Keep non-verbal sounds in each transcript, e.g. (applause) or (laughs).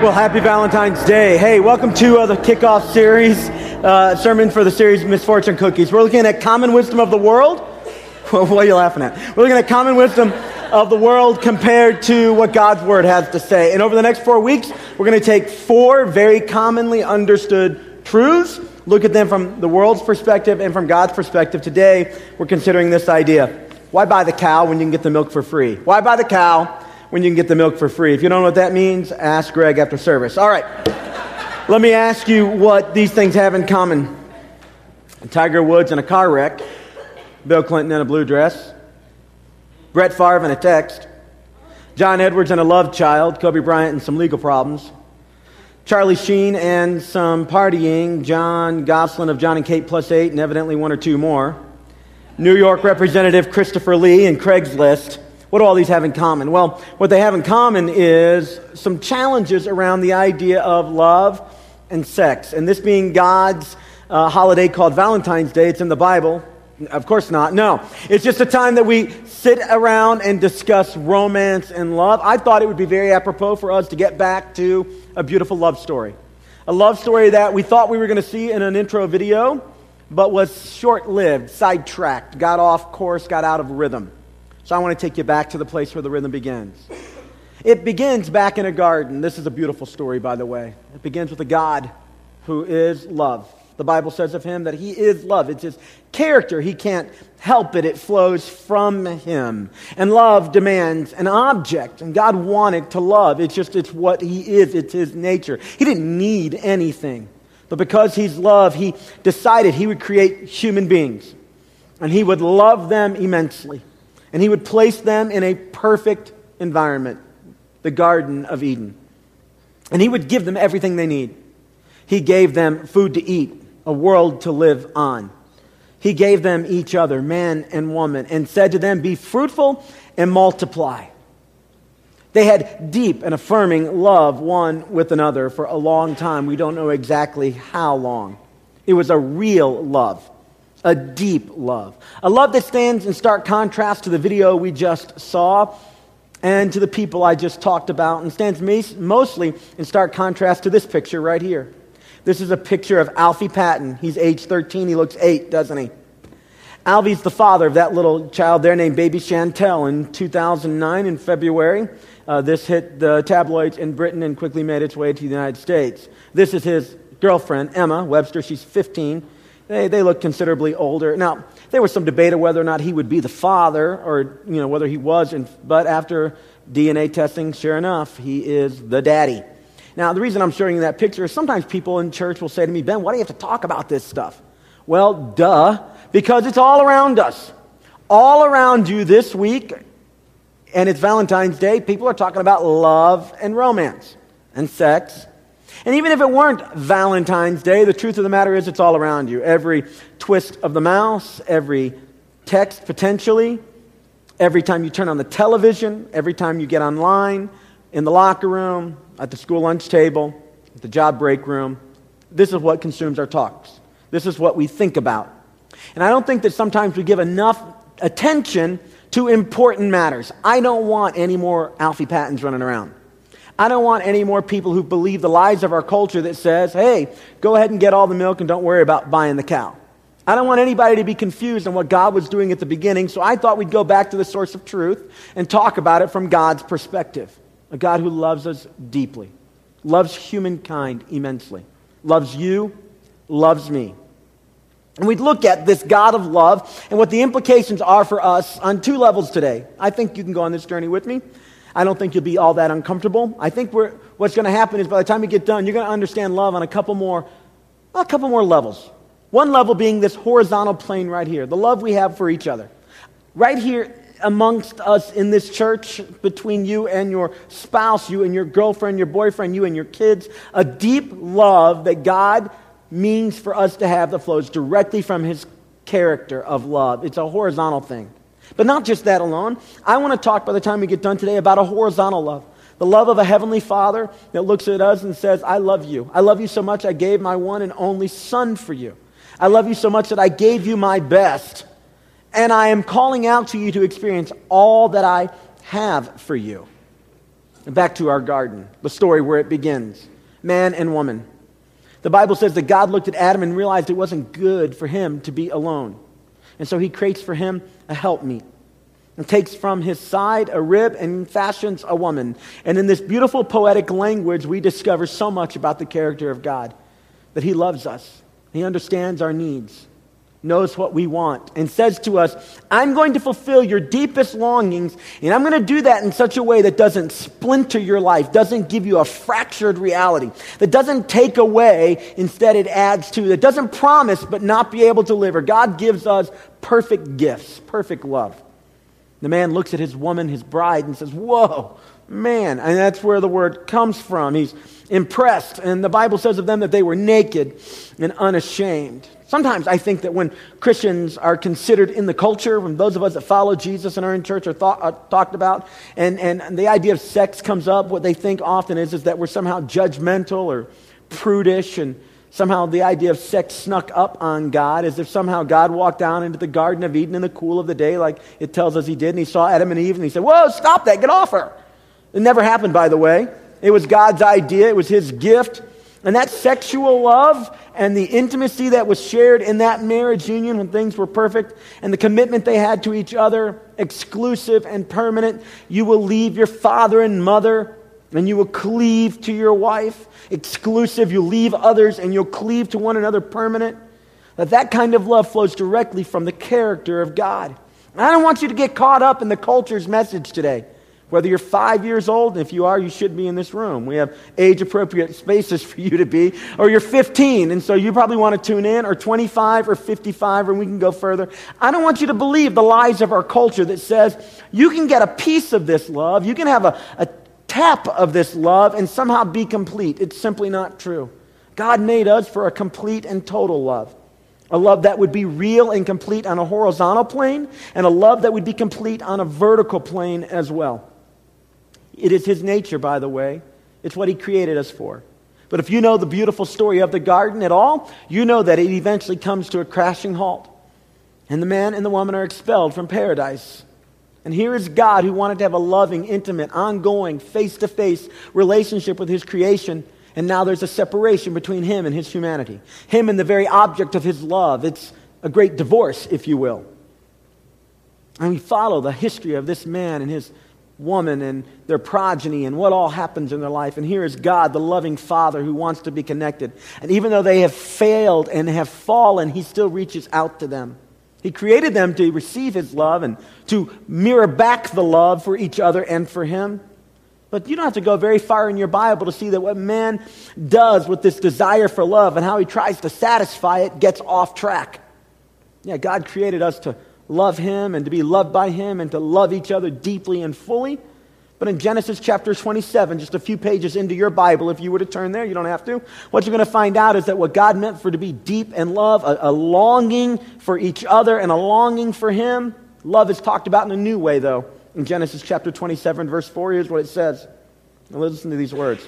Well, happy Valentine's Day. Hey, welcome to uh, the kickoff series, uh, sermon for the series Misfortune Cookies. We're looking at common wisdom of the world. (laughs) what are you laughing at? We're looking at common wisdom of the world compared to what God's Word has to say. And over the next four weeks, we're going to take four very commonly understood truths, look at them from the world's perspective and from God's perspective. Today, we're considering this idea why buy the cow when you can get the milk for free? Why buy the cow? When you can get the milk for free. If you don't know what that means, ask Greg after service. All right. Let me ask you what these things have in common Tiger Woods and a car wreck, Bill Clinton in a blue dress, Brett Favre in a text, John Edwards and a love child, Kobe Bryant and some legal problems, Charlie Sheen and some partying, Jon Gosselin of Jon and Kate plus eight, and evidently one or two more, New York Representative Christopher Lee and Craigslist. What do all these have in common? Well, what they have in common is some challenges around the idea of love and sex. And this being God's uh, holiday called Valentine's Day, it's in the Bible. Of course not. No. It's just a time that we sit around and discuss romance and love. I thought it would be very apropos for us to get back to a beautiful love story. A love story that we thought we were going to see in an intro video, but was short lived, sidetracked, got off course, got out of rhythm. So I want to take you back to the place where the rhythm begins. It begins back in a garden. This is a beautiful story, by the way. It begins with a God who is love. The Bible says of him that he is love. It's his character. He can't help it. It flows from him. And love demands an object. And God wanted to love. It's just, it's what he is. It's his nature. He didn't need anything. But because he's love, he decided he would create human beings. And he would love them immensely and he would place them in a perfect environment, the Garden of Eden. And he would give them everything they need. He gave them food to eat, a world to live on. He gave them each other, man and woman, and said to them, Be fruitful and multiply. They had deep and affirming love one with another for a long time. We don't know exactly how long. It was a real love a deep love. A love that stands in stark contrast to the video we just saw and to the people I just talked about, and stands mostly in stark contrast to this picture right here. This is a picture of Alfie Patton. He's age 13. He looks 8, doesn't he? Alfie's the father of that little child there named Baby Chantel. In 2009, in February, uh, this hit the tabloids in Britain and quickly made its way to the United States. This is his girlfriend, Emma Webster. She's 15. They, they look considerably older. Now, there was some debate of whether or not he would be the father or, you know, whether he was, in, but after DNA testing, sure enough, he is the daddy. Now, the reason I'm showing you that picture is sometimes people in church will say to me, Ben, why do you have to talk about this stuff? Well, duh, because it's all around us. All around you this week, and it's Valentine's Day, people are talking about love and romance and sex and even if it weren't Valentine's Day, the truth of the matter is it's all around you. Every twist of the mouse, every text potentially, every time you turn on the television, every time you get online, in the locker room, at the school lunch table, at the job break room. This is what consumes our talks. This is what we think about. And I don't think that sometimes we give enough attention to important matters. I don't want any more Alfie Pattons running around. I don't want any more people who believe the lies of our culture that says, hey, go ahead and get all the milk and don't worry about buying the cow. I don't want anybody to be confused on what God was doing at the beginning, so I thought we'd go back to the source of truth and talk about it from God's perspective. A God who loves us deeply, loves humankind immensely, loves you, loves me. And we'd look at this God of love and what the implications are for us on two levels today. I think you can go on this journey with me. I don't think you'll be all that uncomfortable. I think what's going to happen is by the time you get done, you're going to understand love on a couple more, a couple more levels. One level being this horizontal plane right here, the love we have for each other. Right here amongst us in this church, between you and your spouse, you and your girlfriend, your boyfriend, you and your kids, a deep love that God means for us to have that flows directly from His character of love. It's a horizontal thing. But not just that alone. I want to talk by the time we get done today about a horizontal love. The love of a heavenly father that looks at us and says, I love you. I love you so much I gave my one and only son for you. I love you so much that I gave you my best. And I am calling out to you to experience all that I have for you. Back to our garden, the story where it begins man and woman. The Bible says that God looked at Adam and realized it wasn't good for him to be alone. And so he creates for him a helpmeet and takes from his side a rib and fashions a woman. And in this beautiful poetic language, we discover so much about the character of God that he loves us, he understands our needs, knows what we want, and says to us, I'm going to fulfill your deepest longings, and I'm going to do that in such a way that doesn't splinter your life, doesn't give you a fractured reality, that doesn't take away, instead it adds to, that doesn't promise but not be able to deliver. God gives us perfect gifts, perfect love. The man looks at his woman, his bride, and says, Whoa, man. And that's where the word comes from. He's impressed. And the Bible says of them that they were naked and unashamed. Sometimes I think that when Christians are considered in the culture, when those of us that follow Jesus and are in church are, thought, are talked about, and, and the idea of sex comes up, what they think often is, is that we're somehow judgmental or prudish, and somehow the idea of sex snuck up on God, as if somehow God walked down into the Garden of Eden in the cool of the day, like it tells us he did, and he saw Adam and Eve, and he said, Whoa, stop that, get off her. It never happened, by the way. It was God's idea, it was his gift. And that sexual love and the intimacy that was shared in that marriage union when things were perfect and the commitment they had to each other, exclusive and permanent. You will leave your father and mother and you will cleave to your wife. Exclusive, you leave others and you'll cleave to one another permanent. That that kind of love flows directly from the character of God. And I don't want you to get caught up in the culture's message today. Whether you're five years old, and if you are, you should be in this room. We have age appropriate spaces for you to be. Or you're 15, and so you probably want to tune in, or 25 or 55, and we can go further. I don't want you to believe the lies of our culture that says you can get a piece of this love, you can have a, a tap of this love, and somehow be complete. It's simply not true. God made us for a complete and total love. A love that would be real and complete on a horizontal plane, and a love that would be complete on a vertical plane as well. It is His nature, by the way. It's what He created us for. But if you know the beautiful story of the garden at all, you know that it eventually comes to a crashing halt. And the man and the woman are expelled from paradise. And here is God who wanted to have a loving, intimate, ongoing, face to face relationship with His creation. And now there's a separation between Him and His humanity. Him and the very object of His love. It's a great divorce, if you will. And we follow the history of this man and his woman and their progeny and what all happens in their life. And here is God, the loving Father who wants to be connected. And even though they have failed and have fallen, He still reaches out to them. He created them to receive His love and to mirror back the love for each other and for Him. But you don't have to go very far in your Bible to see that what man does with this desire for love and how he tries to satisfy it gets off track. Yeah, God created us to love Him and to be loved by Him and to love each other deeply and fully. But in Genesis chapter 27, just a few pages into your Bible, if you were to turn there, you don't have to, what you're going to find out is that what God meant for to be deep in love, a, a longing for each other and a longing for Him, love is talked about in a new way, though. In Genesis chapter 27, verse 4, here's what it says. Now listen to these words.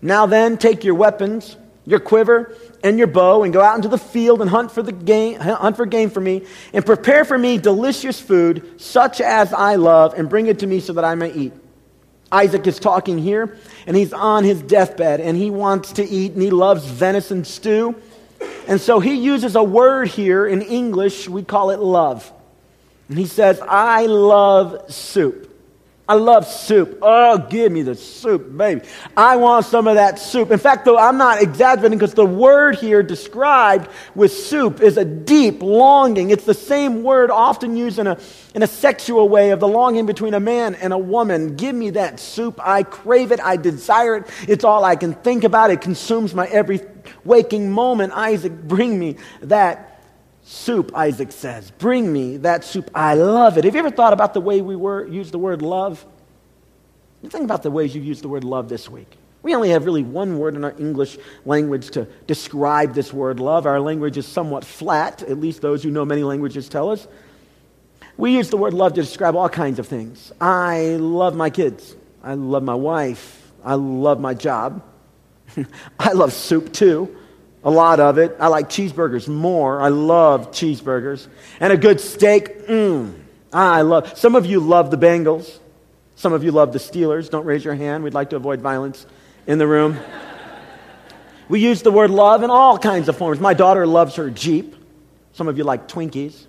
Now then, take your weapons your quiver and your bow and go out into the field and hunt for the game hunt for game for me and prepare for me delicious food such as I love and bring it to me so that I may eat. Isaac is talking here and he's on his deathbed and he wants to eat and he loves venison stew. And so he uses a word here in English, we call it love. And he says, I love soup. I love soup. Oh, give me the soup, baby. I want some of that soup. In fact, though, I'm not exaggerating because the word here described with soup is a deep longing. It's the same word often used in a, in a sexual way of the longing between a man and a woman. Give me that soup. I crave it. I desire it. It's all I can think about. It consumes my every waking moment. Isaac, bring me that soup, Isaac says. Bring me that soup. I love it. Have you ever thought about the way we were, use the word love? Think about the ways you use the word love this week. We only have really one word in our English language to describe this word love. Our language is somewhat flat, at least those who know many languages tell us. We use the word love to describe all kinds of things. I love my kids. I love my wife. I love my job. (laughs) I love soup too a lot of it. I like cheeseburgers more. I love cheeseburgers. And a good steak, mmm. I love. Some of you love the Bengals. Some of you love the Steelers. Don't raise your hand. We'd like to avoid violence in the room. we use the word love in all kinds of forms. My daughter loves her Jeep. Some of you like Twinkies.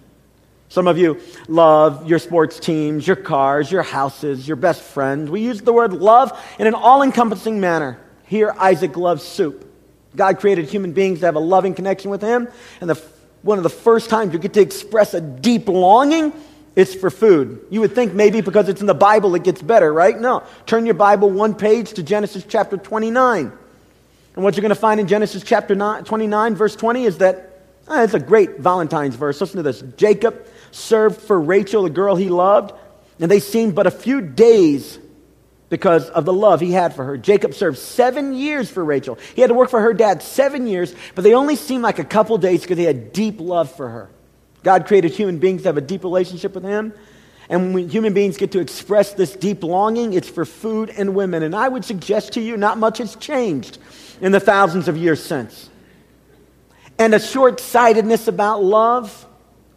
Some of you love your sports teams, your cars, your houses, your best friends. We use the word love in an all encompassing manner. Here, Isaac loves soup. God created human beings to have a loving connection with Him, and the, one of the first times you get to express a deep longing it's for food. You would think maybe because it's in the Bible it gets better, right? No. Turn your Bible one page to Genesis chapter 29. And what you're going to find in Genesis chapter 29, verse 20, is that oh, it's a great Valentine's verse. Listen to this. Jacob served for Rachel, the girl he loved, and they seemed but a few days because of the love he had for her. Jacob served seven years for Rachel. He had to work for her dad seven years, but they only seemed like a couple days because he had deep love for her. God created human beings to have a deep relationship with Him. And when human beings get to express this deep longing, it's for food and women. And I would suggest to you, not much has changed in the thousands of years since. And a short sightedness about love,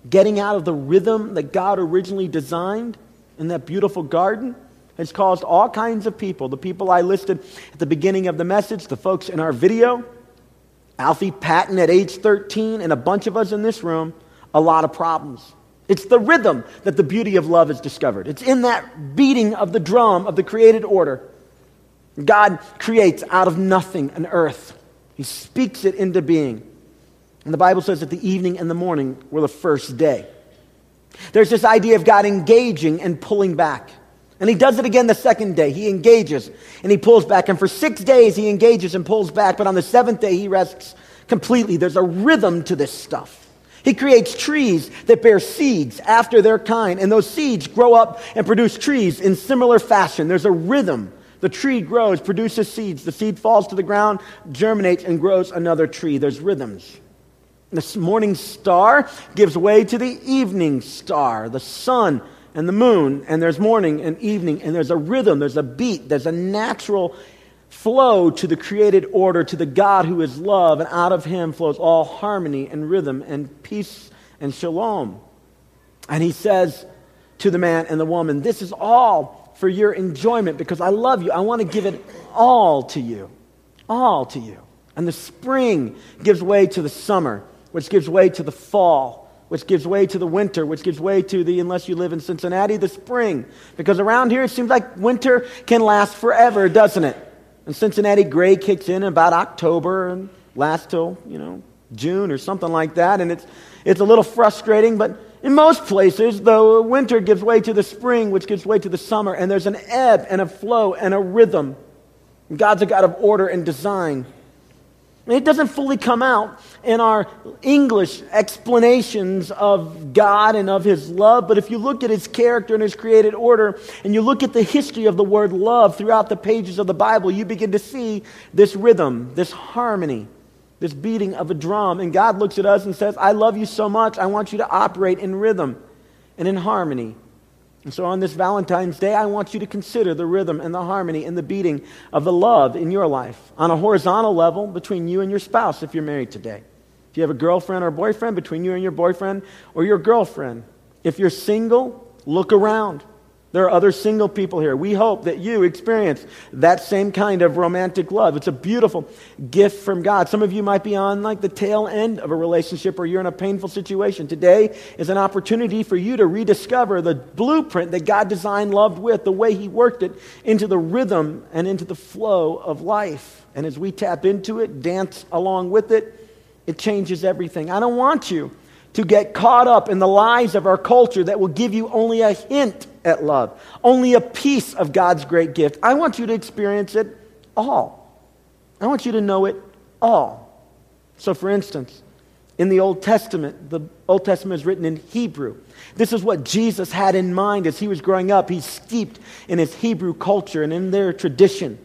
getting out of the rhythm that God originally designed in that beautiful garden, has caused all kinds of people. The people I listed at the beginning of the message, the folks in our video, Alfie Patton at age 13, and a bunch of us in this room a lot of problems. It's the rhythm that the beauty of love is discovered. It's in that beating of the drum of the created order. God creates out of nothing an earth, He speaks it into being. And the Bible says that the evening and the morning were the first day. There's this idea of God engaging and pulling back. And he does it again the second day. He engages and he pulls back. And for six days, he engages and pulls back. But on the seventh day, he rests completely. There's a rhythm to this stuff. He creates trees that bear seeds after their kind, and those seeds grow up and produce trees in similar fashion. There's a rhythm. The tree grows, produces seeds. The seed falls to the ground, germinates, and grows another tree. There's rhythms. The morning star gives way to the evening star, the sun and the moon, and there's morning and evening, and there's a rhythm, there's a beat, there's a natural flow to the created order, to the God who is love, and out of him flows all harmony and rhythm and peace and shalom. And he says to the man and the woman, This is all for your enjoyment because I love you. I want to give it all to you. All to you. And the spring gives way to the summer, which gives way to the fall which gives way to the winter, which gives way to the, unless you live in Cincinnati, the spring. Because around here it seems like winter can last forever, doesn't it? And Cincinnati gray kicks in about October and lasts till, you know, June or something like that. And it's, it's a little frustrating, but in most places, the winter gives way to the spring, which gives way to the summer. And there's an ebb and a flow and a rhythm. God's a God of order and design. It doesn't fully come out in our English explanations of God and of His love, but if you look at His character and His created order, and you look at the history of the word love throughout the pages of the Bible, you begin to see this rhythm, this harmony, this beating of a drum. And God looks at us and says, I love you so much, I want you to operate in rhythm and in harmony. And so on this Valentine's Day, I want you to consider the rhythm and the harmony and the beating of the love in your life on a horizontal level between you and your spouse if you're married today. If you have a girlfriend or boyfriend, between you and your boyfriend or your girlfriend. If you're single, look around. There are other single people here. We hope that you experience that same kind of romantic love. It's a beautiful gift from God. Some of you might be on like the tail end of a relationship or you're in a painful situation. Today is an opportunity for you to rediscover the blueprint that God designed love with, the way He worked it into the rhythm and into the flow of life. And as we tap into it, dance along with it, it changes everything. I don't want you to get caught up in the lies of our culture that will give you only a hint at love, only a piece of God's great gift. I want you to experience it all. I want you to know it all. So, for instance, in the Old Testament, the Old Testament is written in Hebrew. This is what Jesus had in mind as he was growing up. He's steeped in his Hebrew culture and in their tradition.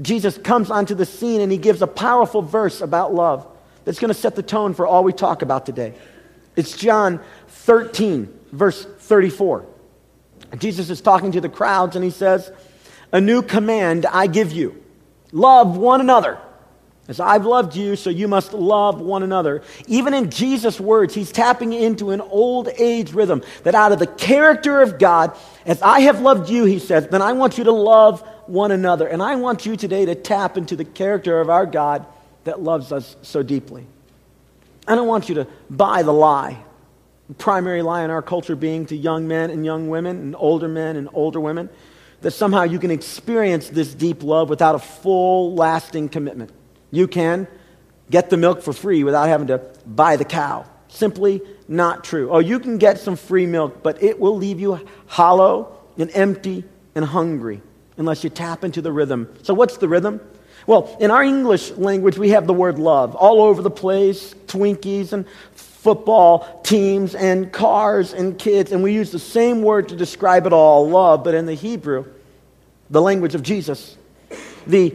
Jesus comes onto the scene and he gives a powerful verse about love that's going to set the tone for all we talk about today. It's John 13, verse 34. Jesus is talking to the crowds and he says, A new command I give you love one another As I've loved you, so you must love one another. Even in Jesus' words, he's tapping into an old age rhythm that out of the character of God, as I have loved you, he says, then I want you to love one another. And I want you today to tap into the character of our God that loves us so deeply. I don't want you to buy the lie. The primary lie in our culture being to young men and young women and older men and older women that somehow you can experience this deep love without a full, lasting commitment. You can get the milk for free without having to buy the cow. Simply not true. Oh, you can get some free milk, but it will leave you hollow and empty and hungry unless you tap into the rhythm. So, what's the rhythm? Well, in our English language, we have the word love all over the place Twinkies and football teams and cars and kids, and we use the same word to describe it all love, but in the Hebrew, the language of Jesus, the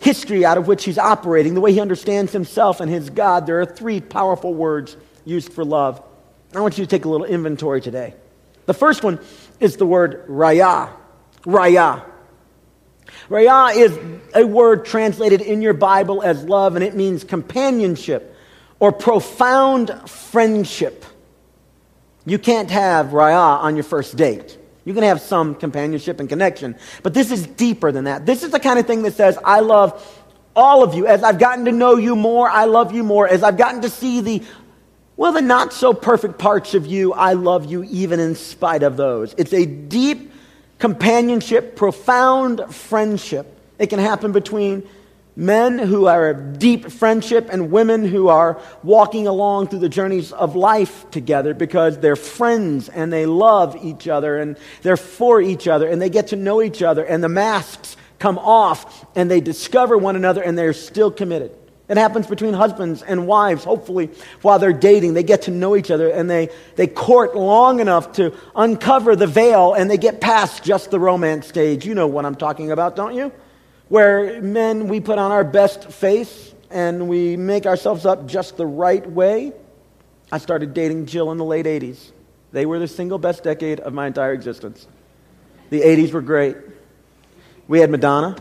history out of which he's operating, the way he understands himself and his God, there are three powerful words used for love. I want you to take a little inventory today. The first one is the word raya. Raya. Raya is a word translated in your Bible as love, and it means companionship or profound friendship. You can't have raya on your first date. You can have some companionship and connection, but this is deeper than that. This is the kind of thing that says, I love all of you. As I've gotten to know you more, I love you more. As I've gotten to see the, well, the not so perfect parts of you, I love you even in spite of those. It's a deep companionship, profound friendship. It can happen between men who are a deep friendship and women who are walking along through the journeys of life together because they're friends and they love each other and they're for each other and they get to know each other and the masks come off and they discover one another and they're still committed. It happens between husbands and wives, hopefully, while they're dating. They get to know each other and they, they court long enough to uncover the veil and they get past just the romance stage. You know what I'm talking about, don't you? where men, we put on our best face and we make ourselves up just the right way. I started dating Jill in the late 80s. They were the single best decade of my entire existence. The 80s were great. We had Madonna.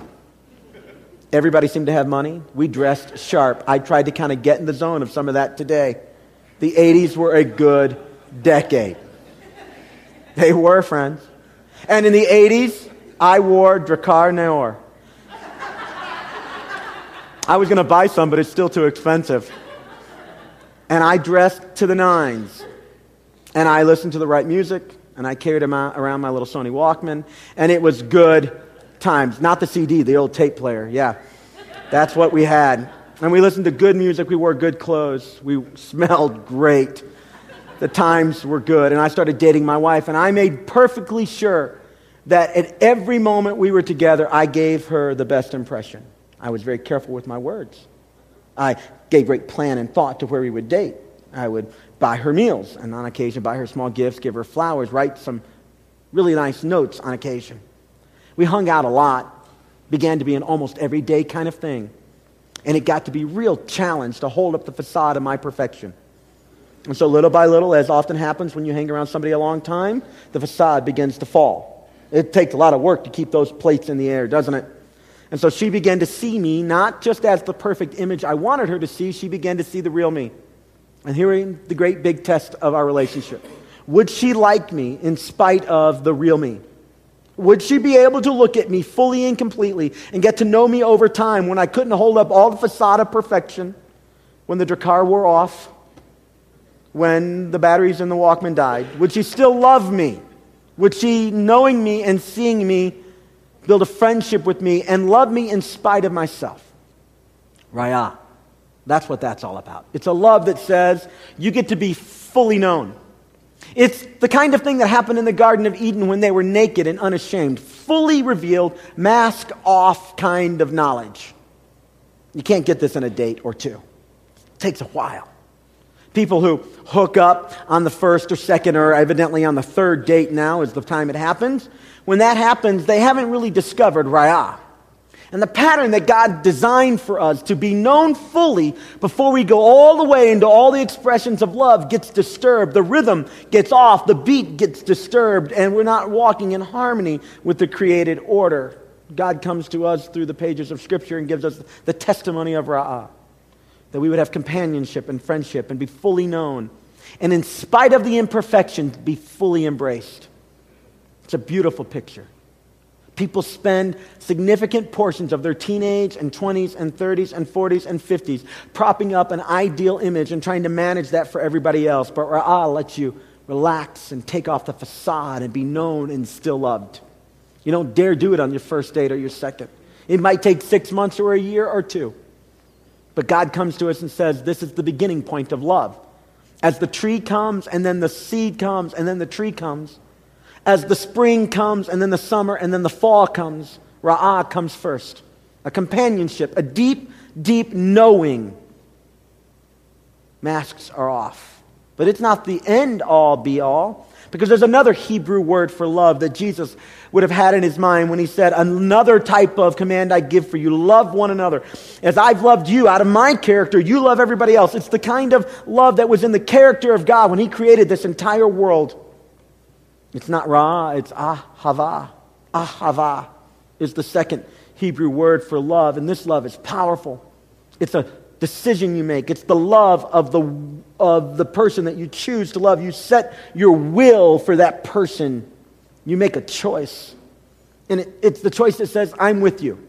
Everybody seemed to have money. We dressed sharp. I tried to kind of get in the zone of some of that today. The 80s were a good decade. They were, friends. And in the 80s, I wore Drakkar Noir. I was going to buy some, but it's still too expensive. And I dressed to the nines. And I listened to the right music. And I carried around my little Sony Walkman. And it was good times. Not the CD, the old tape player. Yeah. That's what we had. And we listened to good music. We wore good clothes. We smelled great. The times were good. And I started dating my wife. And I made perfectly sure that at every moment we were together, I gave her the best impression. I was very careful with my words. I gave great plan and thought to where we would date. I would buy her meals and on occasion buy her small gifts, give her flowers, write some really nice notes on occasion. We hung out a lot, began to be an almost everyday kind of thing. And it got to be real challenge to hold up the facade of my perfection. And so little by little, as often happens when you hang around somebody a long time, the facade begins to fall. It takes a lot of work to keep those plates in the air, doesn't it? And so she began to see me not just as the perfect image I wanted her to see, she began to see the real me. And here's the great big test of our relationship. Would she like me in spite of the real me? Would she be able to look at me fully and completely and get to know me over time when I couldn't hold up all the facade of perfection, when the Drakkar wore off, when the batteries in the Walkman died? Would she still love me? Would she, knowing me and seeing me, build a friendship with me, and love me in spite of myself. Raya. That's what that's all about. It's a love that says you get to be fully known. It's the kind of thing that happened in the Garden of Eden when they were naked and unashamed, fully revealed, mask off kind of knowledge. You can't get this in a date or two, it takes a while. People who hook up on the first or second or evidently on the third date now is the time it happens when that happens, they haven't really discovered Raya. And the pattern that God designed for us to be known fully before we go all the way into all the expressions of love gets disturbed. The rhythm gets off, the beat gets disturbed, and we're not walking in harmony with the created order. God comes to us through the pages of Scripture and gives us the testimony of Ra'ah, that we would have companionship and friendship and be fully known, and in spite of the imperfections, be fully embraced. It's a beautiful picture. People spend significant portions of their teenage and 20s and 30s and 40s and 50s propping up an ideal image and trying to manage that for everybody else. But Ra'ah lets you relax and take off the facade and be known and still loved. You don't dare do it on your first date or your second. It might take six months or a year or two. But God comes to us and says, This is the beginning point of love. As the tree comes, and then the seed comes, and then the tree comes, as the spring comes, and then the summer, and then the fall comes, Ra'ah comes first. A companionship, a deep, deep knowing. Masks are off. But it's not the end all be all, because there's another Hebrew word for love that Jesus would have had in his mind when he said, Another type of command I give for you love one another. As I've loved you out of my character, you love everybody else. It's the kind of love that was in the character of God when he created this entire world. It's not ra, it's ahava. Ahava is the second Hebrew word for love, and this love is powerful. It's a decision you make. It's the love of the, of the person that you choose to love. You set your will for that person. You make a choice. And it, it's the choice that says, I'm with you.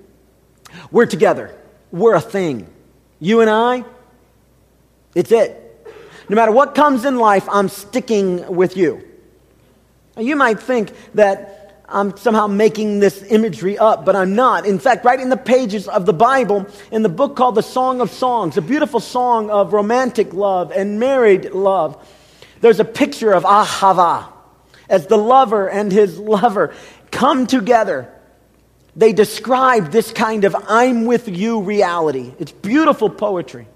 We're together. We're a thing. You and I, it's it. No matter what comes in life, I'm sticking with you. You might think that I'm somehow making this imagery up, but I'm not. In fact, right in the pages of the Bible, in the book called the Song of Songs, a beautiful song of romantic love and married love, there's a picture of Ahava as the lover and his lover come together. They describe this kind of I'm with you reality. It's beautiful poetry.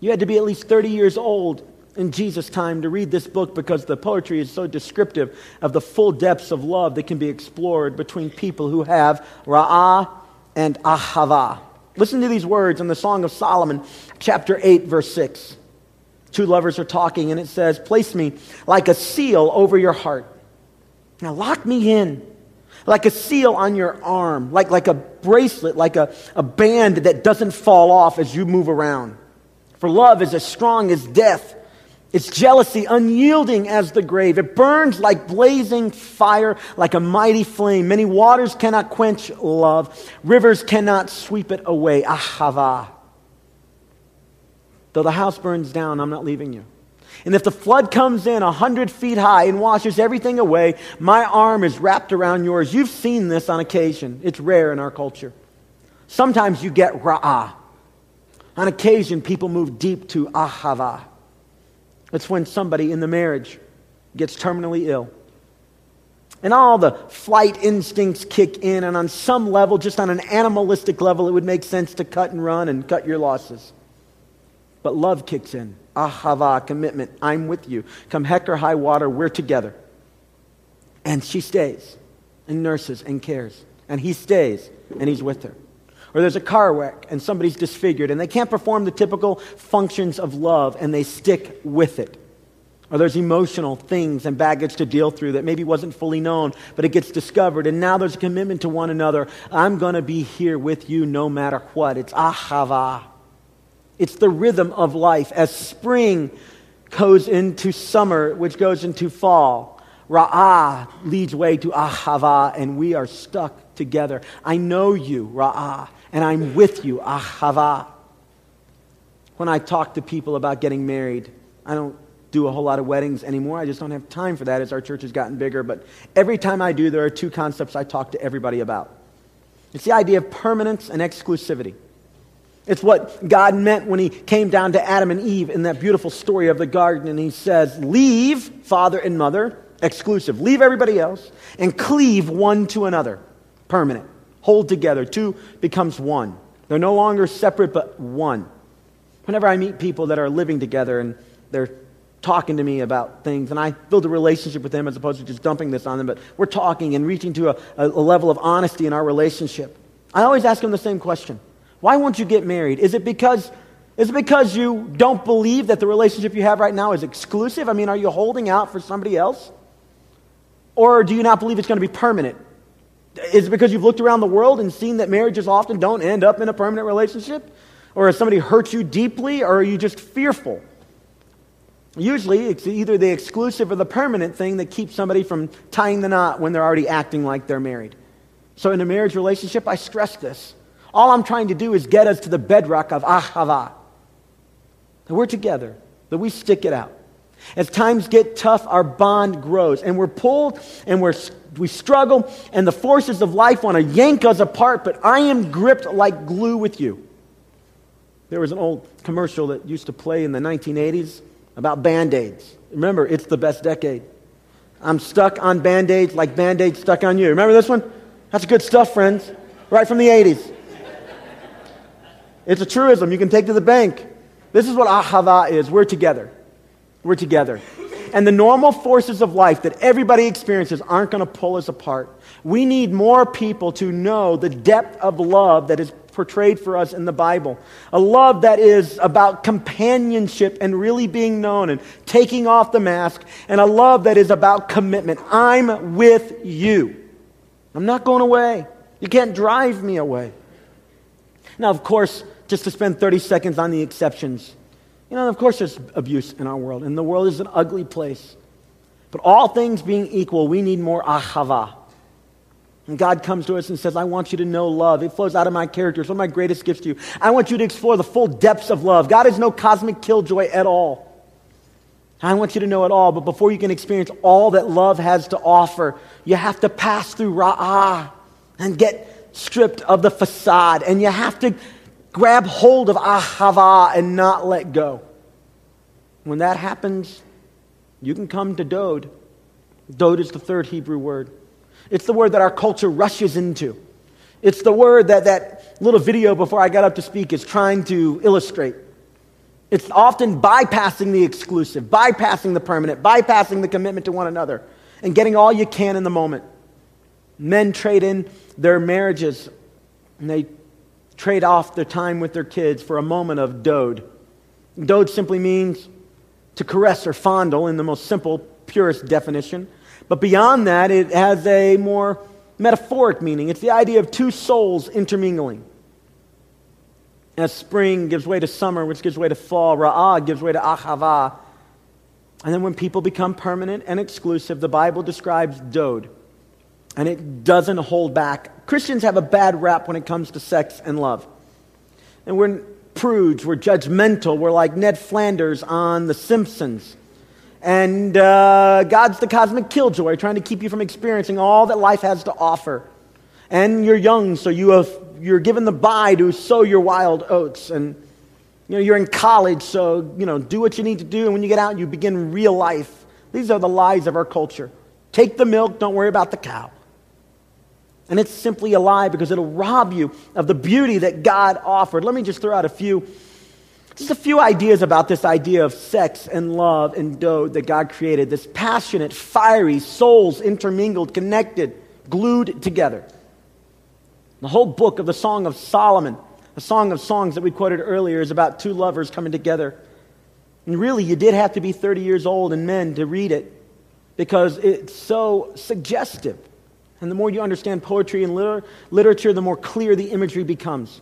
You had to be at least 30 years old in Jesus' time to read this book because the poetry is so descriptive of the full depths of love that can be explored between people who have Ra'ah and Ahava. Listen to these words in the Song of Solomon, chapter 8, verse 6. Two lovers are talking, and it says, Place me like a seal over your heart. Now lock me in like a seal on your arm, like, like a bracelet, like a, a band that doesn't fall off as you move around. For love is as strong as death its jealousy unyielding as the grave. It burns like blazing fire, like a mighty flame. Many waters cannot quench love. Rivers cannot sweep it away. Ahava. Though the house burns down, I'm not leaving you. And if the flood comes in a hundred feet high and washes everything away, my arm is wrapped around yours. You've seen this on occasion. It's rare in our culture. Sometimes you get ra'ah. On occasion, people move deep to ahava. It's when somebody in the marriage gets terminally ill. And all the flight instincts kick in, and on some level, just on an animalistic level, it would make sense to cut and run and cut your losses. But love kicks in. Ahava, commitment. I'm with you. Come heck or high water, we're together. And she stays and nurses and cares. And he stays and he's with her. Or there's a car wreck and somebody's disfigured and they can't perform the typical functions of love and they stick with it. Or there's emotional things and baggage to deal through that maybe wasn't fully known, but it gets discovered. And now there's a commitment to one another. I'm going to be here with you no matter what. It's ahava. It's the rhythm of life. As spring goes into summer, which goes into fall, Ra'ah leads way to ahava, and we are stuck together. I know you, Ra'ah and I'm with you, ahava. When I talk to people about getting married, I don't do a whole lot of weddings anymore. I just don't have time for that as our church has gotten bigger. But every time I do, there are two concepts I talk to everybody about. It's the idea of permanence and exclusivity. It's what God meant when He came down to Adam and Eve in that beautiful story of the garden. And He says, Leave father and mother, exclusive. Leave everybody else, and cleave one to another, permanent hold together. Two becomes one. They're no longer separate, but one. Whenever I meet people that are living together and they're talking to me about things, and I build a relationship with them as opposed to just dumping this on them, but we're talking and reaching to a, a level of honesty in our relationship. I always ask them the same question Why won't you get married? Is it because is it because you don't believe that the relationship you have right now is exclusive? I mean, are you holding out for somebody else? Or do you not believe it's going to be permanent? Is it because you've looked around the world and seen that marriages often don't end up in a permanent relationship? Or has somebody hurt you deeply, or are you just fearful? Usually, it's either the exclusive or the permanent thing that keeps somebody from tying the knot when they're already acting like they're married. So, in a marriage relationship, I stress this. All I'm trying to do is get us to the bedrock of ahava. That we're together, that we stick it out. As times get tough, our bond grows, and we're pulled and we're, we struggle, and the forces of life want to yank us apart, but I am gripped like glue with you. There was an old commercial that used to play in the 1980s about band aids. Remember, it's the best decade. I'm stuck on band aids like band aids stuck on you. Remember this one? That's good stuff, friends. Right from the 80s. It's a truism you can take to the bank. This is what ahava is. We're together. We're together. And the normal forces of life that everybody experiences aren't going to pull us apart. We need more people to know the depth of love that is portrayed for us in the Bible. A love that is about companionship and really being known and taking off the mask, and a love that is about commitment. I'm with you. I'm not going away. You can't drive me away. Now, of course, just to spend 30 seconds on the exceptions. You know, of course, there's abuse in our world, and the world is an ugly place. But all things being equal, we need more ahava. And God comes to us and says, I want you to know love. It flows out of my character. It's one of my greatest gifts to you. I want you to explore the full depths of love. God is no cosmic killjoy at all. I want you to know it all, but before you can experience all that love has to offer, you have to pass through ra'ah and get stripped of the facade. And you have to grab hold of ahava and not let go. When that happens, you can come to dode. Dode is the third Hebrew word. It's the word that our culture rushes into. It's the word that that little video before I got up to speak is trying to illustrate. It's often bypassing the exclusive, bypassing the permanent, bypassing the commitment to one another, and getting all you can in the moment. Men trade in their marriages and they trade off their time with their kids for a moment of dode. Dode simply means to caress or fondle in the most simple, purest definition. But beyond that, it has a more metaphoric meaning. It's the idea of two souls intermingling. As spring gives way to summer, which gives way to fall, ra'ah gives way to ahava. And then when people become permanent and exclusive, the Bible describes dode. And it doesn't hold back. Christians have a bad rap when it comes to sex and love. And we're prudes, we're judgmental, we're like Ned Flanders on The Simpsons. And uh, God's the cosmic killjoy trying to keep you from experiencing all that life has to offer. And you're young, so you have, you're given the bye to sow your wild oats. And you know, you're in college, so you know, do what you need to do. And when you get out, you begin real life. These are the lies of our culture. Take the milk, don't worry about the cow. And it's simply a lie because it'll rob you of the beauty that God offered. Let me just throw out a few just a few ideas about this idea of sex and love and dode that God created. This passionate, fiery, souls intermingled, connected, glued together. The whole book of the Song of Solomon, the Song of Songs that we quoted earlier, is about two lovers coming together. And really, you did have to be 30 years old and men to read it because it's so suggestive. And the more you understand poetry and liter- literature, the more clear the imagery becomes.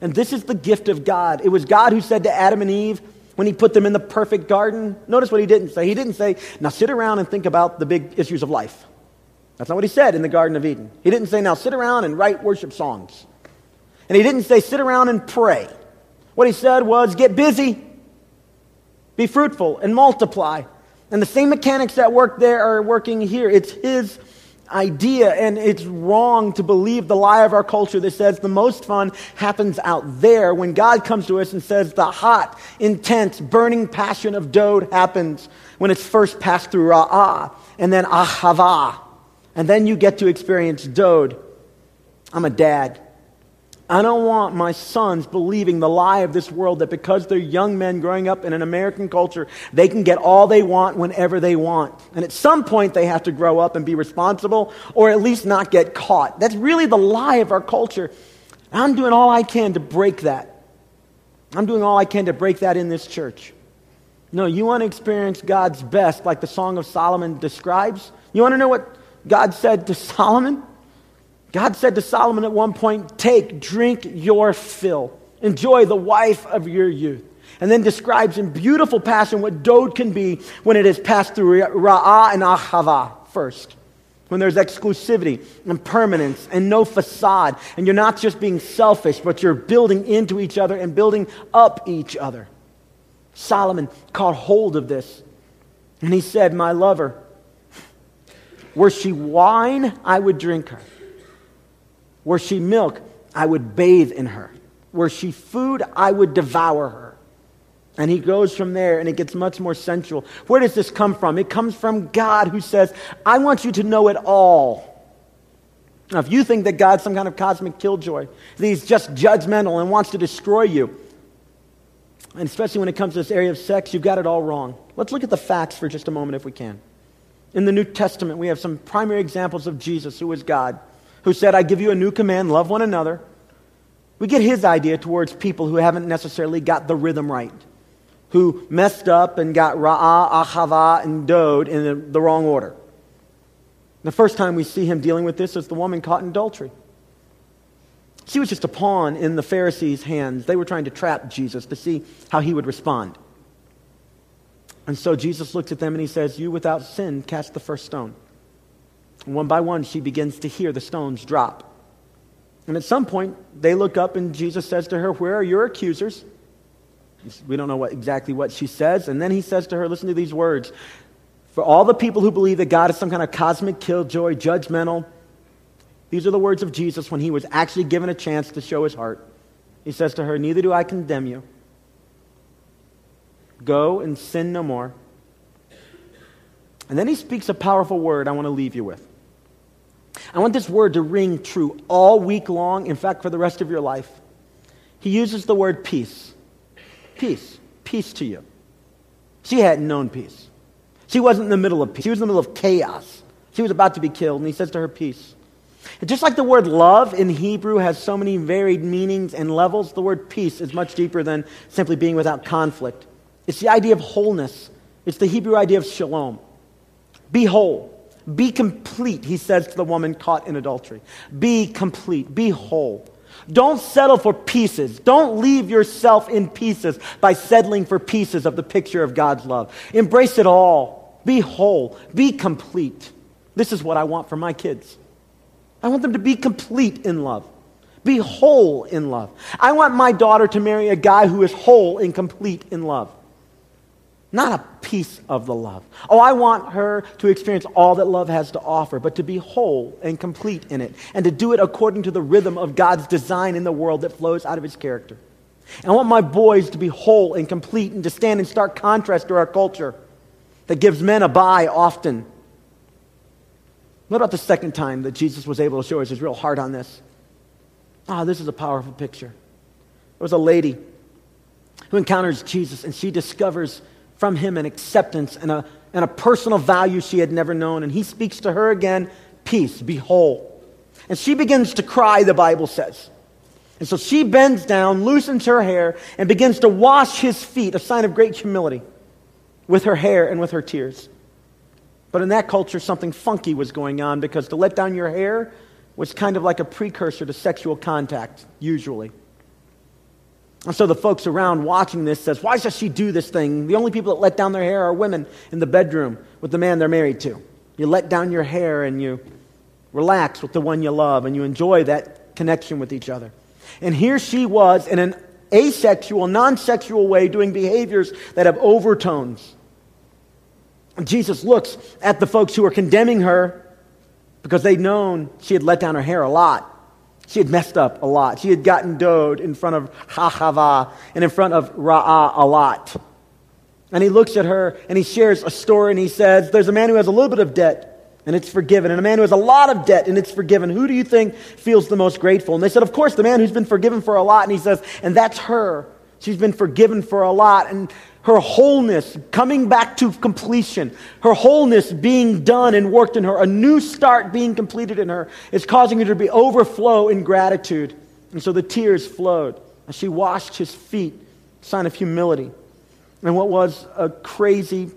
And this is the gift of God. It was God who said to Adam and Eve when he put them in the perfect garden. Notice what he didn't say. He didn't say, now sit around and think about the big issues of life. That's not what he said in the Garden of Eden. He didn't say, now sit around and write worship songs. And he didn't say, sit around and pray. What he said was, get busy, be fruitful, and multiply. And the same mechanics that work there are working here. It's his idea, and it's wrong to believe the lie of our culture that says the most fun happens out there when God comes to us and says the hot, intense, burning passion of dode happens when it's first passed through ra'ah and then ahava. And then you get to experience dode. I'm a dad. I don't want my sons believing the lie of this world that because they're young men growing up in an American culture, they can get all they want whenever they want. And at some point, they have to grow up and be responsible or at least not get caught. That's really the lie of our culture. I'm doing all I can to break that. I'm doing all I can to break that in this church. No, you want to experience God's best, like the Song of Solomon describes? You want to know what God said to (laughs) Solomon? God said to Solomon at one point, Take, drink your fill, enjoy the wife of your youth. And then describes in beautiful passion what dode can be when it has passed through Ra'ah and Ahava first. When there's exclusivity and permanence and no facade, and you're not just being selfish, but you're building into each other and building up each other. Solomon caught hold of this, and he said, My lover, were she wine, I would drink her. Were she milk, I would bathe in her. Were she food, I would devour her. And he goes from there and it gets much more sensual. Where does this come from? It comes from God who says, I want you to know it all. Now, if you think that God's some kind of cosmic killjoy, that he's just judgmental and wants to destroy you, and especially when it comes to this area of sex, you've got it all wrong. Let's look at the facts for just a moment if we can. In the New Testament, we have some primary examples of Jesus, who is God, who said, I give you a new command love one another. We get his idea towards people who haven't necessarily got the rhythm right, who messed up and got ra'ah, ahava, and dode in the, the wrong order. The first time we see him dealing with this is the woman caught in adultery. She was just a pawn in the Pharisees' hands. They were trying to trap Jesus to see how he would respond. And so Jesus looks at them and he says, You without sin, cast the first stone. One by one, she begins to hear the stones drop. And at some point, they look up and Jesus says to her, Where are your accusers? We don't know what, exactly what she says. And then he says to her, Listen to these words. For all the people who believe that God is some kind of cosmic killjoy, judgmental, these are the words of Jesus when he was actually given a chance to show his heart. He says to her, Neither do I condemn you. Go and sin no more. And then he speaks a powerful word I want to leave you with. I want this word to ring true all week long, in fact, for the rest of your life. He uses the word peace. Peace. Peace to you. She hadn't known peace. She wasn't in the middle of peace. She was in the middle of chaos. She was about to be killed, and he says to her, Peace. And just like the word love in Hebrew has so many varied meanings and levels, the word peace is much deeper than simply being without conflict. It's the idea of wholeness, it's the Hebrew idea of shalom. Be whole. Be complete, he says to the woman caught in adultery. Be complete. Be whole. Don't settle for pieces. Don't leave yourself in pieces by settling for pieces of the picture of God's love. Embrace it all. Be whole. Be complete. This is what I want for my kids. I want them to be complete in love, be whole in love. I want my daughter to marry a guy who is whole and complete in love. Not a piece of the love. Oh, I want her to experience all that love has to offer, but to be whole and complete in it, and to do it according to the rhythm of God's design in the world that flows out of his character. And I want my boys to be whole and complete and to stand in stark contrast to our culture that gives men a bye often what about the second time that Jesus was able to show us his real heart on this? Ah, oh, this is a powerful picture. There was a lady who encounters Jesus and she discovers from him an acceptance and a, and a personal value she had never known. And he speaks to her again peace, be whole. And she begins to cry, the Bible says. And so she bends down, loosens her hair, and begins to wash his feet, a sign of great humility, with her hair and with her tears. But in that culture, something funky was going on because to let down your hair was kind of like a precursor to sexual contact, usually. And so the folks around watching this says, why does she do this thing? The only people that let down their hair are women in the bedroom with the man they're married to. You let down your hair and you relax with the one you love and you enjoy that connection with each other. And here she was in an asexual, non-sexual way doing behaviors that have overtones. Jesus looks at the folks who are condemning her because they'd known she had let down her hair a lot. She had messed up a lot. She had gotten dode in front of ahava and in front of Ra'ah a lot. And he looks at her and he shares a story and he says, There's a man who has a little bit of debt and it's forgiven, and a man who has a lot of debt and it's forgiven. Who do you think feels the most grateful? And they said, Of course, the man who's been forgiven for a lot. And he says, And that's her. She's been forgiven for a lot. And her wholeness coming back to completion, her wholeness being done and worked in her, a new start being completed in her, is causing her to be overflow in gratitude. And so the tears flowed as she washed his feet, sign of humility. And what was a crazy,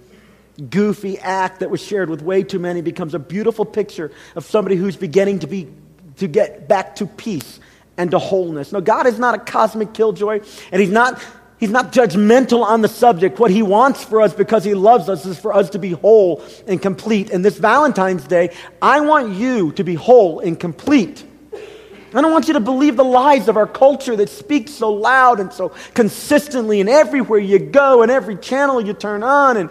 goofy act that was shared with way too many becomes a beautiful picture of somebody who's beginning to be to get back to peace and to wholeness. No, God is not a cosmic killjoy, and He's not, he's not judgmental on the subject. What He wants for us because He loves us is for us to be whole and complete. And this Valentine's Day, I want you to be whole and complete. I don't want you to believe the lies of our culture that speaks so loud and so consistently, and everywhere you go, and every channel you turn on, and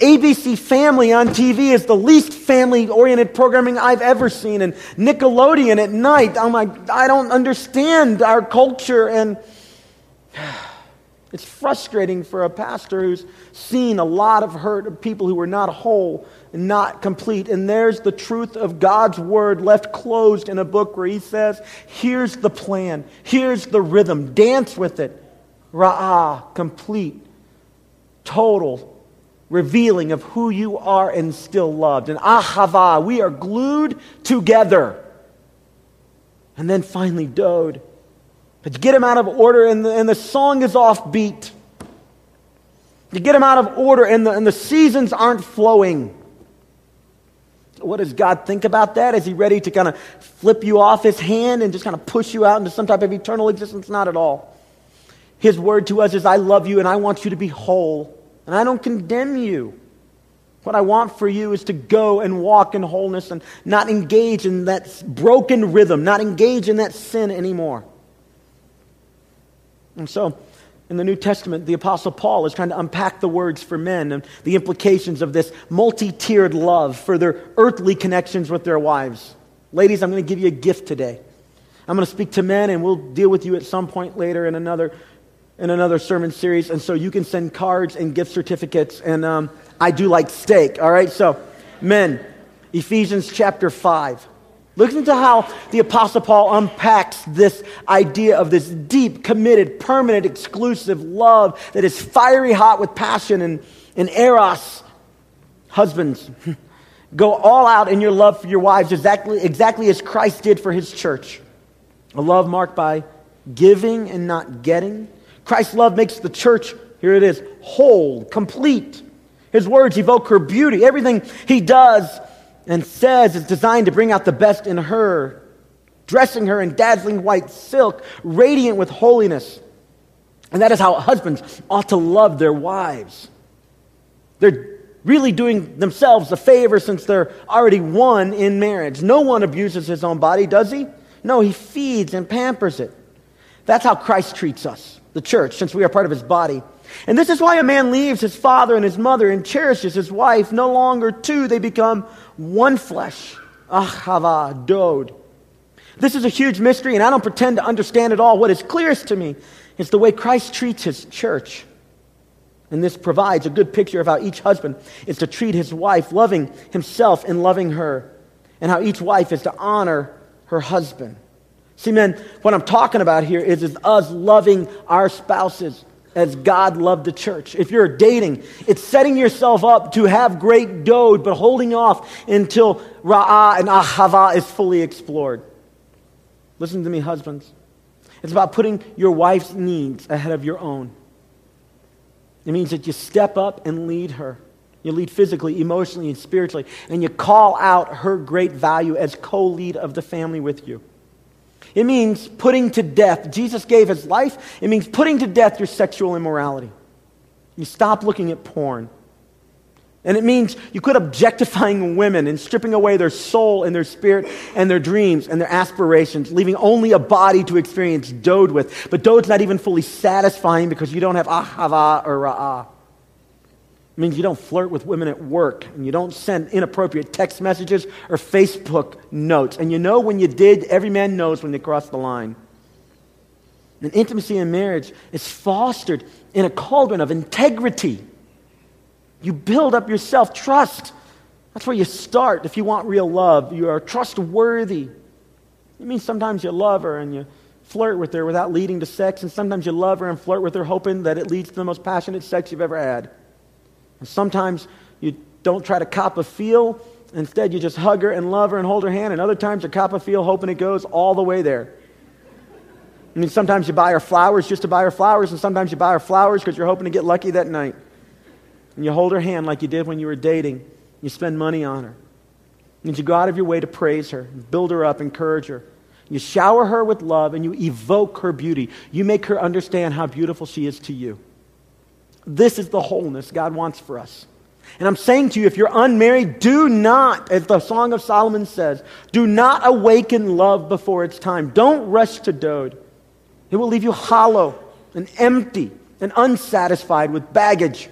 ABC Family on TV is the least family oriented programming I've ever seen. And Nickelodeon at night, I'm like, I don't understand our culture. And (sighs) it's frustrating for a pastor who's seen a lot of hurt of people who are not whole and not complete. And there's the truth of God's word left closed in a book where he says, here's the plan, here's the rhythm, dance with it. Ra'ah, complete, total revealing of who you are and still loved. And ahava, we are glued together. And then finally, dode. But you get him out of order, and the, and the song is offbeat. You get him out of order, and the, and the seasons aren't flowing. What does God think about that? Is he ready to kind of flip you off his hand and just kind of push you out into some type of eternal existence? Not at all. His word to us is, I love you and I want you to be whole. And I don't condemn you. What I want for you is to go and walk in wholeness and not engage in that broken rhythm, not engage in that sin anymore. And so, in the New Testament, the Apostle Paul is trying to unpack the words for men and the implications of this multi tiered love for their earthly connections with their wives. Ladies, I'm going to give you a gift today. I'm going to speak to men, and we'll deal with you at some point later in another in another sermon series, and so you can send cards and gift certificates. And um, I do like steak, all right? So, men, Ephesians chapter 5. Listen to how the Apostle Paul unpacks this idea of this deep, committed, permanent, exclusive love that is fiery hot with passion and, and eros. Husbands, (laughs) go all out in your love for your wives exactly, exactly as Christ did for his church. A love marked by giving and not getting Christ's love makes the church, here it is, whole, complete. His words evoke her beauty. Everything he does and says is designed to bring out the best in her, dressing her in dazzling white silk, radiant with holiness. And that is how husbands ought to love their wives. They're really doing themselves a favor since they're already one in marriage. No one abuses his own body, does he? No, he feeds and pampers it. That's how Christ treats us the church, since we are part of his body. And this is why a man leaves his father and his mother and cherishes his wife. No longer two, they become one flesh. Ah, Ahava, dode. This is a huge mystery, and I don't pretend to understand it all. What is clearest to me is the way Christ treats his church. And this provides a good picture of how each husband is to treat his wife, loving himself and loving her, and how each wife is to honor her husband. See, men, what I'm talking about here is, is us loving our spouses as God loved the church. If you're dating, it's setting yourself up to have great dode, but holding off until ra'ah and ahava is fully explored. Listen to me, husbands. It's about putting your wife's needs ahead of your own. It means that you step up and lead her. You lead physically, emotionally, and spiritually, and you call out her great value as co lead of the family with you. It means putting to death. Jesus gave his life. It means putting to death your sexual immorality. You stop looking at porn. And it means you quit objectifying women and stripping away their soul and their spirit and their dreams and their aspirations, leaving only a body to experience dode with. But dode's not even fully satisfying because you don't have ahava or ra'ah. It means you don't flirt with women at work and you don't send inappropriate text messages or Facebook notes. And you know when you did, every man knows when they cross the line. And intimacy in marriage is fostered in a cauldron of integrity. You build up your self trust. That's where you start if you want real love. You are trustworthy. It means sometimes you love her and you flirt with her without leading to sex, and sometimes you love her and flirt with her hoping that it leads to the most passionate sex you've ever had. Sometimes you don't try to cop a feel. Instead, you just hug her and love her and hold her hand. And other times, you cop a feel hoping it goes all the way there. I mean, sometimes you buy her flowers just to buy her flowers, and sometimes you buy her flowers because you're hoping to get lucky that night. And you hold her hand like you did when you were dating. You spend money on her. And you go out of your way to praise her, build her up, encourage her. You shower her with love and you evoke her beauty. You make her understand how beautiful she is to you. This is the wholeness God wants for us. And I'm saying to you, if you're unmarried, do not, as the Song of Solomon says, do not awaken love before it's time. Don't rush to Dode. It will leave you hollow and empty and unsatisfied with baggage.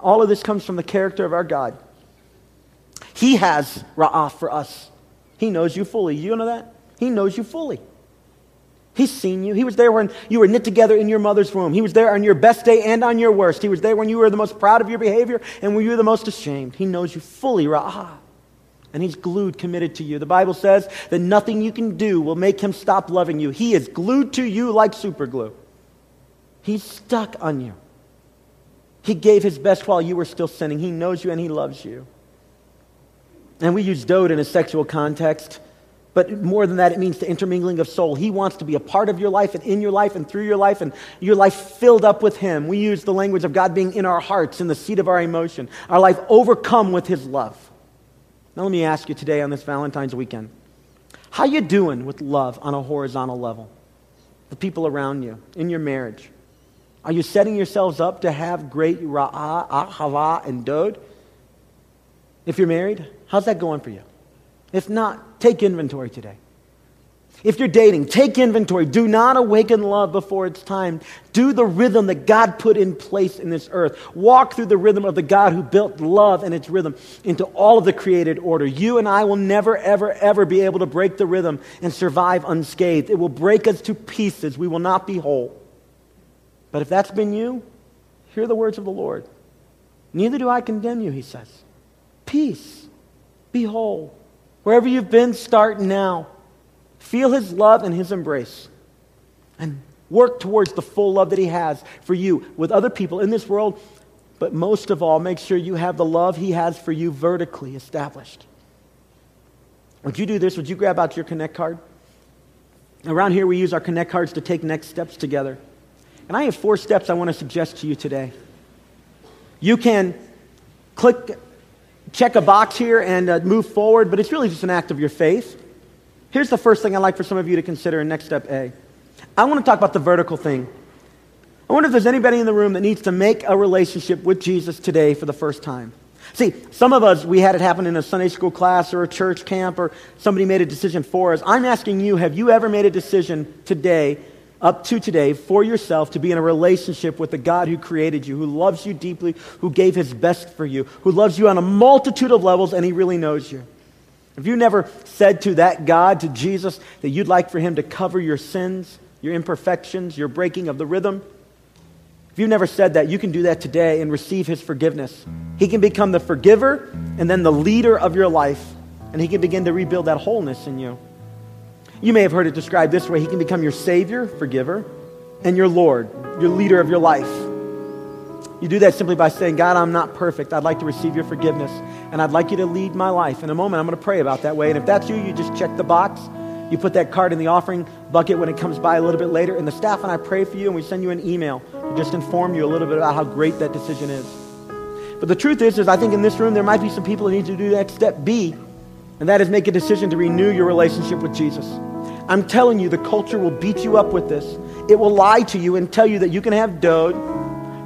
All of this comes from the character of our God. He has ra'ah for us. He knows you fully. You know that? He knows you fully. He's seen you. He was there when you were knit together in your mother's womb. He was there on your best day and on your worst. He was there when you were the most proud of your behavior and when you were the most ashamed. He knows you fully, Ra'ah. And he's glued, committed to you. The Bible says that nothing you can do will make him stop loving you. He is glued to you like super glue. He's stuck on you. He gave his best while you were still sinning. He knows you and he loves you. And we use dode in a sexual context. But more than that, it means the intermingling of soul. He wants to be a part of your life and in your life and through your life and your life filled up with Him. We use the language of God being in our hearts, in the seat of our emotion, our life overcome with His love. Now let me ask you today on this Valentine's weekend, how you doing with love on a horizontal level? The people around you, in your marriage. Are you setting yourselves up to have great ra'ah, ahava, and dode? If you're married, how's that going for you? If not, take inventory today. If you're dating, take inventory. Do not awaken love before it's time. Do the rhythm that God put in place in this earth. Walk through the rhythm of the God who built love and its rhythm into all of the created order. You and I will never, ever, ever be able to break the rhythm and survive unscathed. It will break us to pieces. We will not be whole. But if that's been you, hear the words of the Lord. Neither do I condemn you, he says. Peace. Be whole. Wherever you've been, start now. Feel his love and his embrace. And work towards the full love that he has for you with other people in this world. But most of all, make sure you have the love he has for you vertically established. Would you do this? Would you grab out your Connect card? Around here, we use our Connect cards to take next steps together. And I have four steps I want to suggest to you today. You can click check a box here and uh, move forward, but it's really just an act of your faith. Here's the first thing I'd like for some of you to consider in next step A. I want to talk about the vertical thing. I wonder if there's anybody in the room that needs to make a relationship with Jesus today for the first time. See, some of us, we had it happen in a Sunday school class or a church camp, or somebody made a decision for us. I'm asking you, have you ever made a decision today up to today for yourself to be in a relationship with the God who created you, who loves you deeply, who gave his best for you, who loves you on a multitude of levels, and he really knows you. Have you never said to that God, to Jesus, that you'd like for him to cover your sins, your imperfections, your breaking of the rhythm? If you've never said that, you can do that today and receive his forgiveness. He can become the forgiver and then the leader of your life, and he can begin to rebuild that wholeness in you. You may have heard it described this way He can become your Savior, forgiver, and your Lord, your leader of your life. You do that simply by saying, God, I'm not perfect. I'd like to receive your forgiveness, and I'd like you to lead my life. In a moment, I'm going to pray about that way. And if that's you, you just check the box. You put that card in the offering bucket when it comes by a little bit later, and the staff and I pray for you, and we send you an email to just inform you a little bit about how great that decision is. But the truth is, is I think in this room there might be some people who need to do that step B, and that is make a decision to renew your relationship with Jesus. I'm telling you, the culture will beat you up with this. It will lie to you and tell you that you can have dode,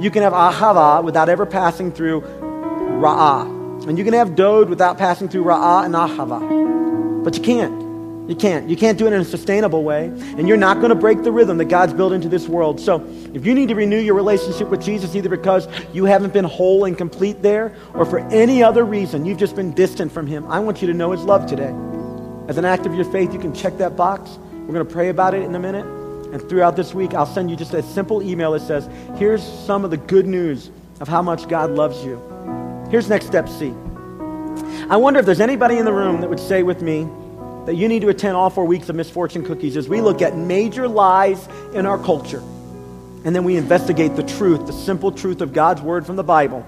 you can have ahava without ever passing through ra'ah. And you can have dode without passing through ra'ah and ahava. But you can't. You can't. You can't do it in a sustainable way. And you're not going to break the rhythm that God's built into this world. So if you need to renew your relationship with Jesus, either because you haven't been whole and complete there, or for any other reason, you've just been distant from Him, I want you to know His love today. As an act of your faith, you can check that box. We're going to pray about it in a minute. And throughout this week, I'll send you just a simple email that says, here's some of the good news of how much God loves you. Here's next step C. I wonder if there's anybody in the room that would say with me, that you need to attend all four weeks of Misfortune Cookies as we look at major lies in our culture. And then we investigate the truth, the simple truth of God's word from the Bible.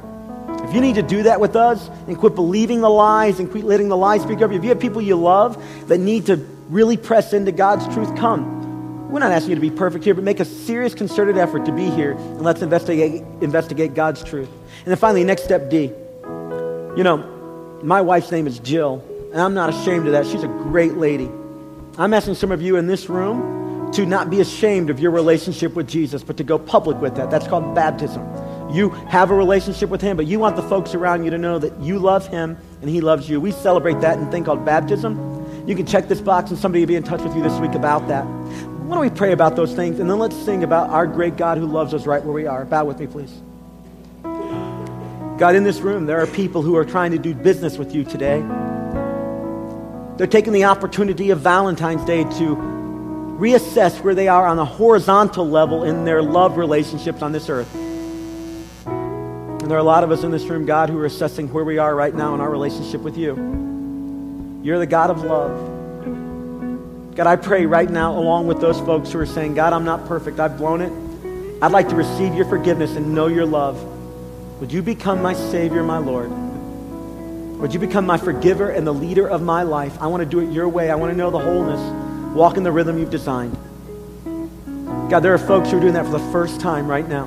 If you need to do that with us and quit believing the lies and quit letting the lies speak over you, if you have people you love that need to really press into God's truth, come. We're not asking you to be perfect here, but make a serious, concerted effort to be here and let's investigate, investigate God's truth. And then finally, next step D. You know, my wife's name is Jill, and I'm not ashamed of that. She's a great lady. I'm asking some of you in this room to not be ashamed of your relationship with Jesus, but to go public with that. That's called baptism. You have a relationship with Him, but you want the folks around you to know that you love Him and He loves you. We celebrate that in a thing called baptism. You can check this box and somebody will be in touch with you this week about that. Why don't we pray about those things and then let's sing about our great God who loves us right where we are. Bow with me, please. God, in this room, there are people who are trying to do business with you today. They're taking the opportunity of Valentine's Day to reassess where they are on a horizontal level in their love relationships on this earth. And there are a lot of us in this room, God, who are assessing where we are right now in our relationship with you. You're the God of love. God, I pray right now, along with those folks who are saying, God, I'm not perfect, I've blown it. I'd like to receive your forgiveness and know your love. Would you become my Savior, my Lord? Would you become my forgiver and the leader of my life? I want to do it your way. I want to know the wholeness, walk in the rhythm you've designed. God, there are folks who are doing that for the first time right now.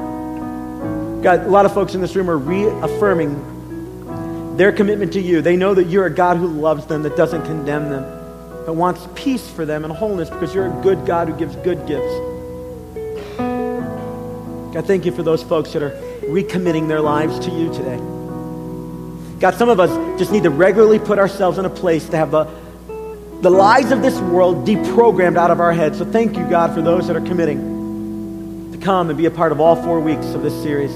God, a lot of folks in this room are reaffirming their commitment to you. They know that you're a God who loves them, that doesn't condemn them, but wants peace for them and wholeness because you're a good God who gives good gifts. God, thank you for those folks that are recommitting their lives to you today. God, some of us just need to regularly put ourselves in a place to have the, the lies of this world deprogrammed out of our heads. So thank you, God, for those that are committing to come and be a part of all four weeks of this series.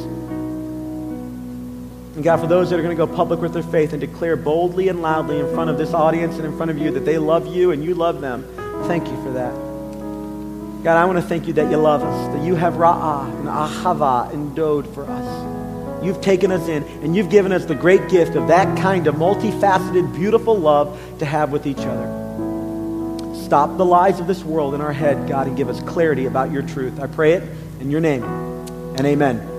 And God, for those that are going to go public with their faith and declare boldly and loudly in front of this audience and in front of you that they love you and you love them, thank you for that. God, I want to thank you that you love us, that you have ra'ah and ahava dode for us. You've taken us in, and you've given us the great gift of that kind of multifaceted, beautiful love to have with each other. Stop the lies of this world in our head, God, and give us clarity about your truth. I pray it in your name, and amen.